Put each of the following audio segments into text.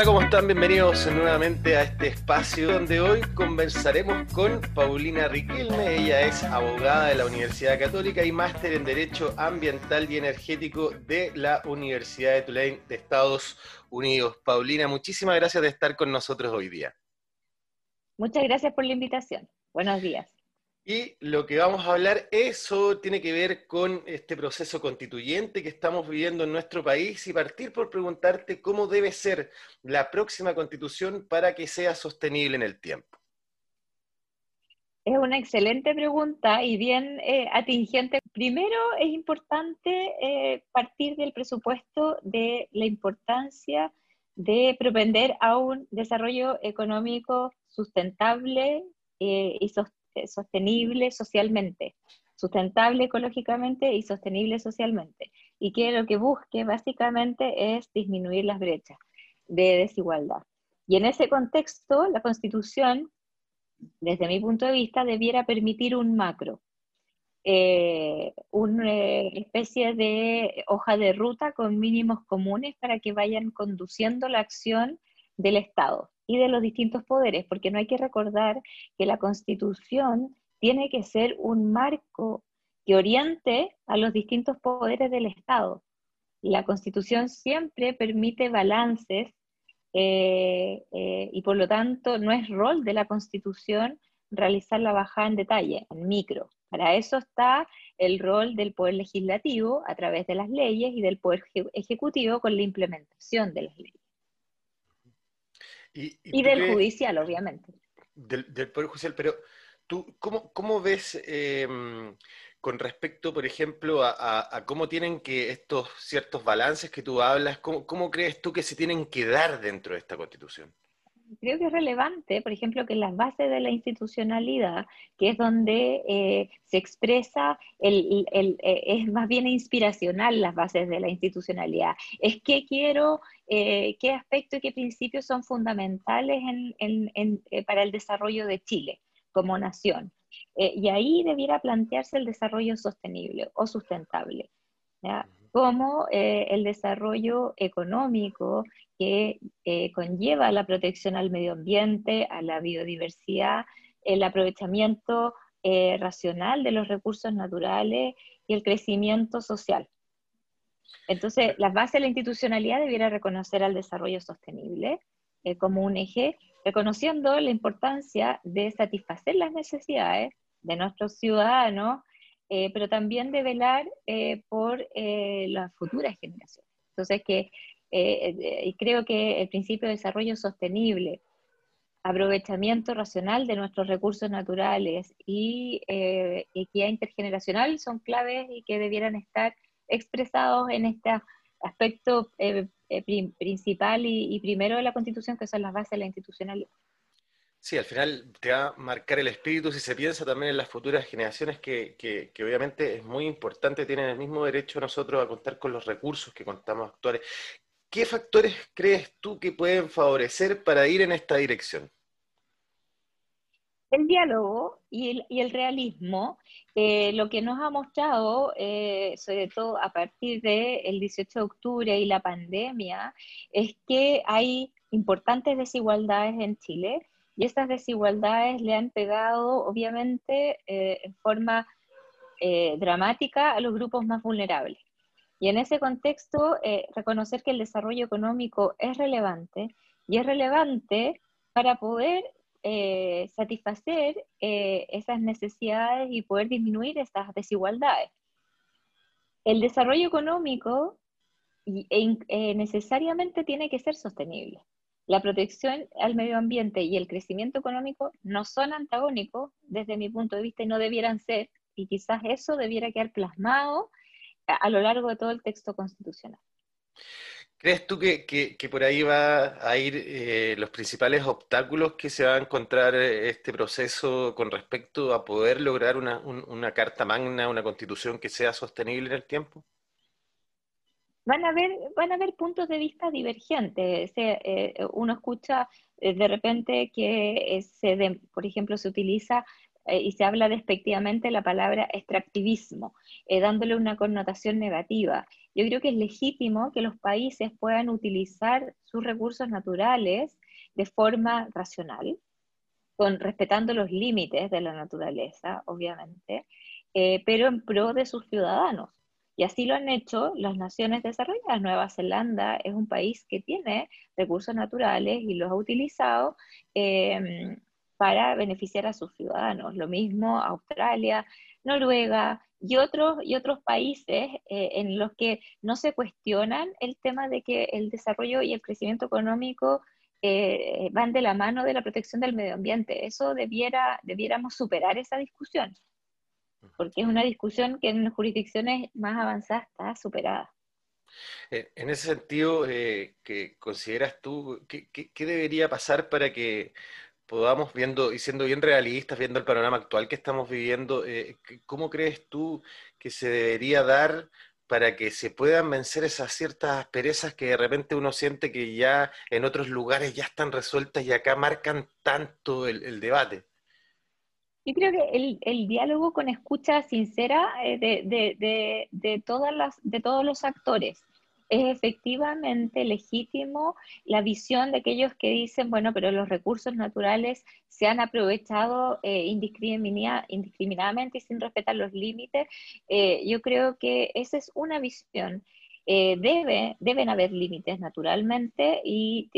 Hola, ¿cómo están? Bienvenidos nuevamente a este espacio donde hoy conversaremos con Paulina Riquelme. Ella es abogada de la Universidad Católica y máster en Derecho Ambiental y Energético de la Universidad de Tulane de Estados Unidos. Paulina, muchísimas gracias de estar con nosotros hoy día. Muchas gracias por la invitación. Buenos días. Y lo que vamos a hablar, eso tiene que ver con este proceso constituyente que estamos viviendo en nuestro país y partir por preguntarte cómo debe ser la próxima constitución para que sea sostenible en el tiempo. Es una excelente pregunta y bien eh, atingente. Primero es importante eh, partir del presupuesto de la importancia de propender a un desarrollo económico sustentable eh, y sostenible sostenible socialmente, sustentable ecológicamente y sostenible socialmente, y que lo que busque básicamente es disminuir las brechas de desigualdad. Y en ese contexto, la Constitución, desde mi punto de vista, debiera permitir un macro, eh, una especie de hoja de ruta con mínimos comunes para que vayan conduciendo la acción del Estado y de los distintos poderes, porque no hay que recordar que la constitución tiene que ser un marco que oriente a los distintos poderes del Estado. La constitución siempre permite balances eh, eh, y por lo tanto no es rol de la constitución realizar la bajada en detalle, en micro. Para eso está el rol del poder legislativo a través de las leyes y del poder ejecutivo con la implementación de las leyes. Y, del judicial, obviamente. Del, Poder Judicial, pero tú, ¿cómo, cómo ves em, con respecto, por ejemplo, a, cómo tienen que estos ciertos balances que tú hablas, cómo, cómo crees tú que se tienen que dar dentro de esta Constitución? Creo que es relevante, por ejemplo, que las bases de la institucionalidad, que es donde eh, se expresa, el, el, eh, es más bien inspiracional las bases de la institucionalidad. Es qué quiero, eh, qué aspectos y qué principios son fundamentales en, en, para el desarrollo de Chile como nación. y ahí debiera plantearse el desarrollo sostenible o sustentable. Como el desarrollo económico que eh, conlleva la protección al medio ambiente, a la biodiversidad, el aprovechamiento eh, racional de los recursos naturales y el crecimiento social. Entonces, las bases de la institucionalidad debiera reconocer al desarrollo sostenible eh, como un eje, reconociendo la importancia de satisfacer las necesidades de nuestros ciudadanos, pero también de velar por las futuras generaciones. Entonces, que eh, eh, y creo que el principio de desarrollo sostenible, aprovechamiento racional de nuestros recursos naturales y eh, equidad intergeneracional son claves y que debieran estar expresados en este aspecto principal y, primero de la Constitución, que son las bases de la institucionalidad. Sí, al final te va a marcar el espíritu si se piensa también en las futuras generaciones que, que, que, obviamente es muy importante, tienen el mismo derecho nosotros a contar con los recursos que contamos actuales. ¿Qué factores crees tú que pueden favorecer para ir en esta dirección? El diálogo y el, realismo, eh, lo que nos ha mostrado, eh, sobre todo a partir del 18 de octubre y la pandemia, es que hay importantes desigualdades en Chile y estas desigualdades le han pegado, obviamente, eh, en forma dramática a los grupos más vulnerables. Y en ese contexto, eh, reconocer que el desarrollo económico es relevante y es relevante para poder eh, satisfacer eh, esas necesidades y poder disminuir esas desigualdades. El desarrollo económico necesariamente tiene que ser sostenible. La protección al medio ambiente y el crecimiento económico no son antagónicos desde mi punto de vista y no debieran ser, y quizás eso debiera quedar plasmado a lo largo de todo el texto constitucional. ¿Crees tú que, por ahí va a ir eh, los principales obstáculos que se va a encontrar eh, este proceso con respecto a poder lograr una, carta magna, una constitución que sea sostenible en el tiempo? Van a haber, van a haber puntos de vista divergentes. Eh, uno escucha de repente que, se por ejemplo, se utiliza eh, y se habla despectivamente la palabra extractivismo, eh, dándole una connotación negativa. yo creo que es legítimo que los países puedan utilizar sus recursos naturales de forma racional, respetando los límites de la naturaleza, obviamente, eh, pero en pro de sus ciudadanos. Y así lo han hecho las naciones desarrolladas. Nueva Zelanda es un país que tiene recursos naturales y los ha utilizado em, para beneficiar a sus ciudadanos. Lo mismo Australia, Noruega y otros, y otros países eh, en los que no se cuestionan el tema de que el desarrollo y el crecimiento económico eh, van de la mano de la protección del medio ambiente. Eso debiera, debiéramos superar esa discusión, porque es una discusión que en jurisdicciones más avanzadas está superada. Eh, en ese sentido, eh, ¿qué consideras tú, qué, debería pasar para que podamos, viendo y siendo bien realistas, viendo el panorama actual que estamos viviendo, ¿cómo crees tú que se debería dar para que se puedan vencer esas ciertas perezas que de repente uno siente que ya en otros lugares ya están resueltas y acá marcan tanto el, debate. Yo creo que el, diálogo con escucha sincera eh, de, todos los actores, es efectivamente legítimo la visión de aquellos que dicen, bueno, pero los recursos naturales se han aprovechado eh, indiscriminadamente y sin respetar los límites. Eh, yo creo que esa es una visión. Debe, deben haber límites naturalmente y,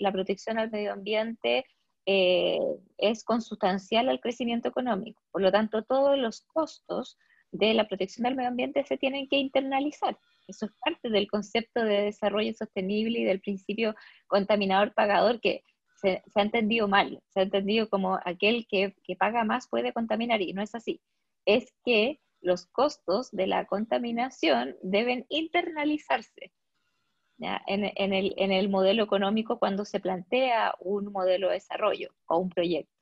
la protección al medio ambiente es consustancial al crecimiento económico. Por lo tanto, todos los costos de la protección del medio ambiente se tienen que internalizar. Eso es parte del concepto de desarrollo sostenible y del principio contaminador-pagador que se, ha entendido mal, se ha entendido como aquel que, paga más puede contaminar y no es así. Es que los costos de la contaminación deben internalizarse En, el, modelo económico cuando se plantea un modelo de desarrollo o un proyecto.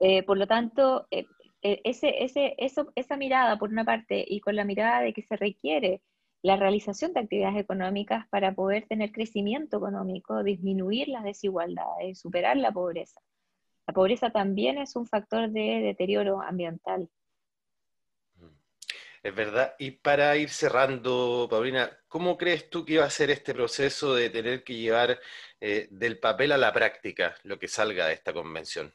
Eh, por lo tanto, eh, e, ese, ese, eso, esa mirada, por una parte, y con la mirada de que se requiere la realización de actividades económicas para poder tener crecimiento económico, disminuir las desigualdades, superar la pobreza. La pobreza también es un factor de deterioro ambiental. Es verdad. Y para ir cerrando, Paulina, ¿cómo crees tú que va a ser este proceso de tener que llevar eh, del papel a la práctica lo que salga de esta convención?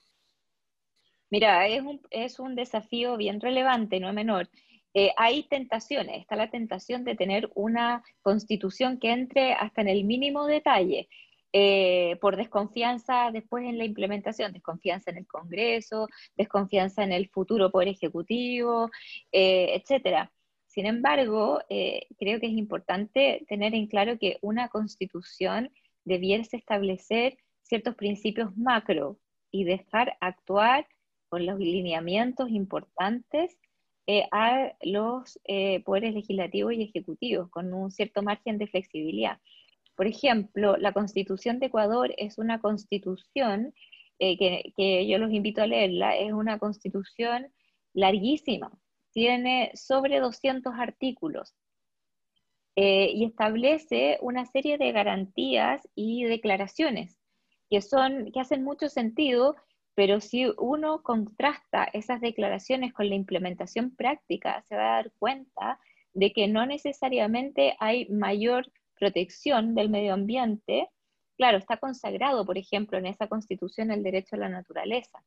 Mira, es un, es un desafío bien relevante, no menor. Eh, hay tentaciones, está la tentación de tener una constitución que entre hasta en el mínimo detalle, eh, por desconfianza después en la implementación, desconfianza en el Congreso, desconfianza en el futuro Poder Ejecutivo, eh, etcétera. Sin embargo, creo que es importante tener en claro que una constitución debiese establecer ciertos principios macro y dejar actuar con los lineamientos importantes eh, a los eh, poderes legislativos y ejecutivos, con un cierto margen de flexibilidad. Por ejemplo, la constitución de Ecuador es una constitución eh, que, yo los invito a leerla, es una constitución larguísima, tiene sobre 200 artículos y establece una serie de garantías y declaraciones que, son, que hacen mucho sentido pero si uno contrasta esas declaraciones con la implementación práctica, se va a dar cuenta de que no necesariamente hay mayor protección del medio ambiente. Claro, está consagrado, por ejemplo, en esa constitución el derecho a la naturaleza.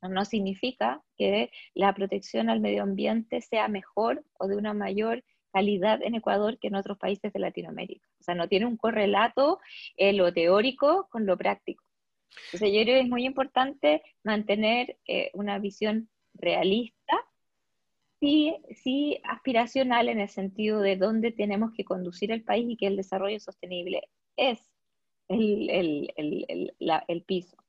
No significa que la protección al medio ambiente sea mejor o de una mayor calidad en Ecuador que en otros países de Latinoamérica. O sea, no tiene un correlato en lo teórico con lo práctico. Entonces yo creo que es muy importante mantener eh, una visión realista, y sí aspiracional en el sentido de dónde tenemos que conducir el país y que el desarrollo sostenible es el piso.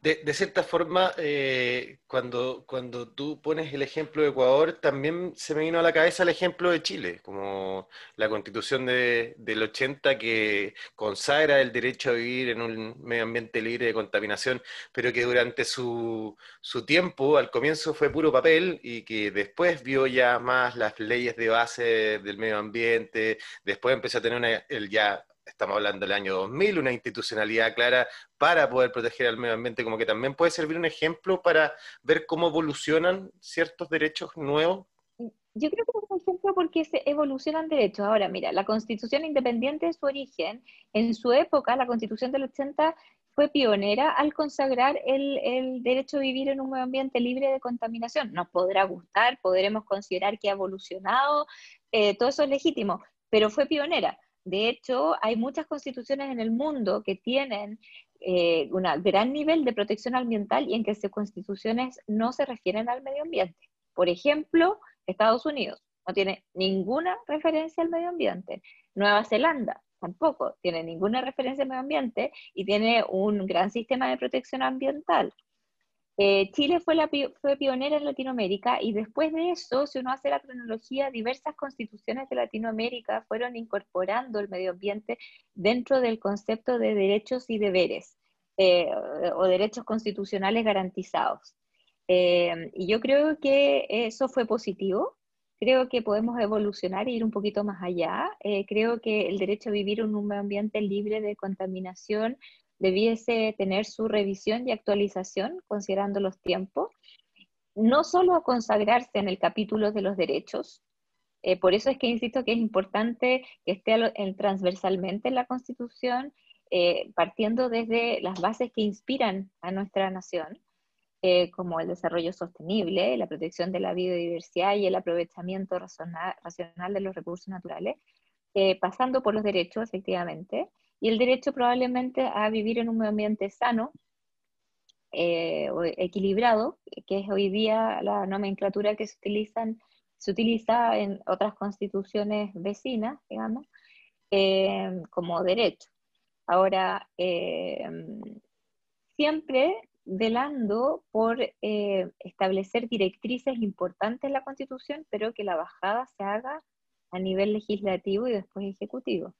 De, cierta forma, eh, cuando, cuando tú pones el ejemplo de Ecuador, también se me vino a la cabeza el ejemplo de Chile, como la constitución de, del 80 que consagra el derecho a vivir en un medio ambiente libre de contaminación, pero que durante su, su tiempo, al comienzo fue puro papel y que después vio ya más las leyes de base del medio ambiente, después empezó a tener una, el ya estamos hablando del año 2000, una institucionalidad clara para poder proteger al medio ambiente, como que también puede servir un ejemplo para ver cómo evolucionan ciertos derechos nuevos. Yo creo que es un ejemplo porque se evolucionan derechos. Ahora, mira, la constitución independiente de su origen, en su época, la constitución del 80 fue pionera al consagrar el, derecho a vivir en un medio ambiente libre de contaminación. Nos podrá gustar, podremos considerar que ha evolucionado, eh, todo eso es legítimo, pero fue pionera. De hecho, hay muchas constituciones en el mundo que tienen eh, un gran nivel de protección ambiental y en que sus constituciones no se refieren al medio ambiente. Por ejemplo, Estados Unidos no tiene ninguna referencia al medio ambiente. Nueva Zelanda tampoco tiene ninguna referencia al medio ambiente y tiene un gran sistema de protección ambiental. Eh, Chile fue, la, pionera en Latinoamérica y después de eso, si uno hace la cronología, diversas constituciones de Latinoamérica fueron incorporando el medio ambiente dentro del concepto de derechos y deberes eh, o derechos constitucionales garantizados. Eh, y yo creo que eso fue positivo. Creo que podemos evolucionar e ir un poquito más allá. creo que el derecho a vivir en un medio ambiente libre de contaminación debiese tener su revisión y actualización considerando los tiempos, no solo a consagrarse en el capítulo de los derechos, eh, por eso es que insisto que es importante que esté transversalmente en la Constitución, eh, partiendo desde las bases que inspiran a nuestra nación, eh, como el desarrollo sostenible, la protección de la biodiversidad y el aprovechamiento racional de los recursos naturales, pasando por los derechos, efectivamente, y el derecho probablemente a vivir en un medio ambiente sano, eh, o equilibrado, que es hoy día la nomenclatura que se, utilizan, se utiliza en otras constituciones vecinas, digamos, eh, como derecho. Ahora, eh, siempre velando por establecer directrices importantes en la Constitución, pero que la bajada se haga a nivel legislativo y después ejecutivo.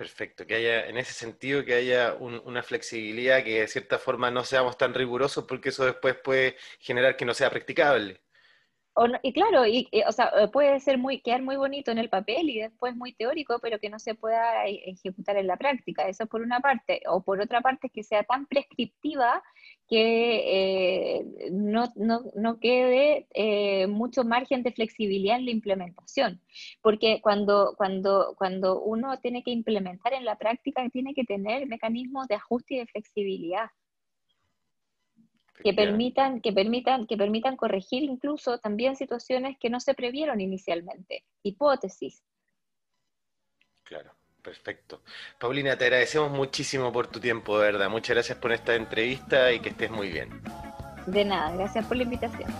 Perfecto, que haya, en ese sentido, que haya una flexibilidad, que de cierta forma no seamos tan rigurosos, porque eso después puede generar que no sea practicable y claro, y, o sea, eh, puede ser muy, quedar muy bonito en el papel y después muy teórico, pero que no se pueda e, ejecutar en la práctica. Eso por una parte. O por otra parte, que sea tan prescriptiva que eh, no, no, no, quede eh, mucho margen de flexibilidad en la implementación. Porque cuando, cuando, cuando uno tiene que implementar en la práctica, tiene que tener mecanismos de ajuste y de flexibilidad que permitan, que permitan, que permitan corregir incluso también situaciones que no se previeron inicialmente, hipótesis. Claro, perfecto. Paulina, te agradecemos muchísimo por tu tiempo, de verdad. Muchas gracias por esta entrevista y que estés muy bien. De nada, gracias por la invitación.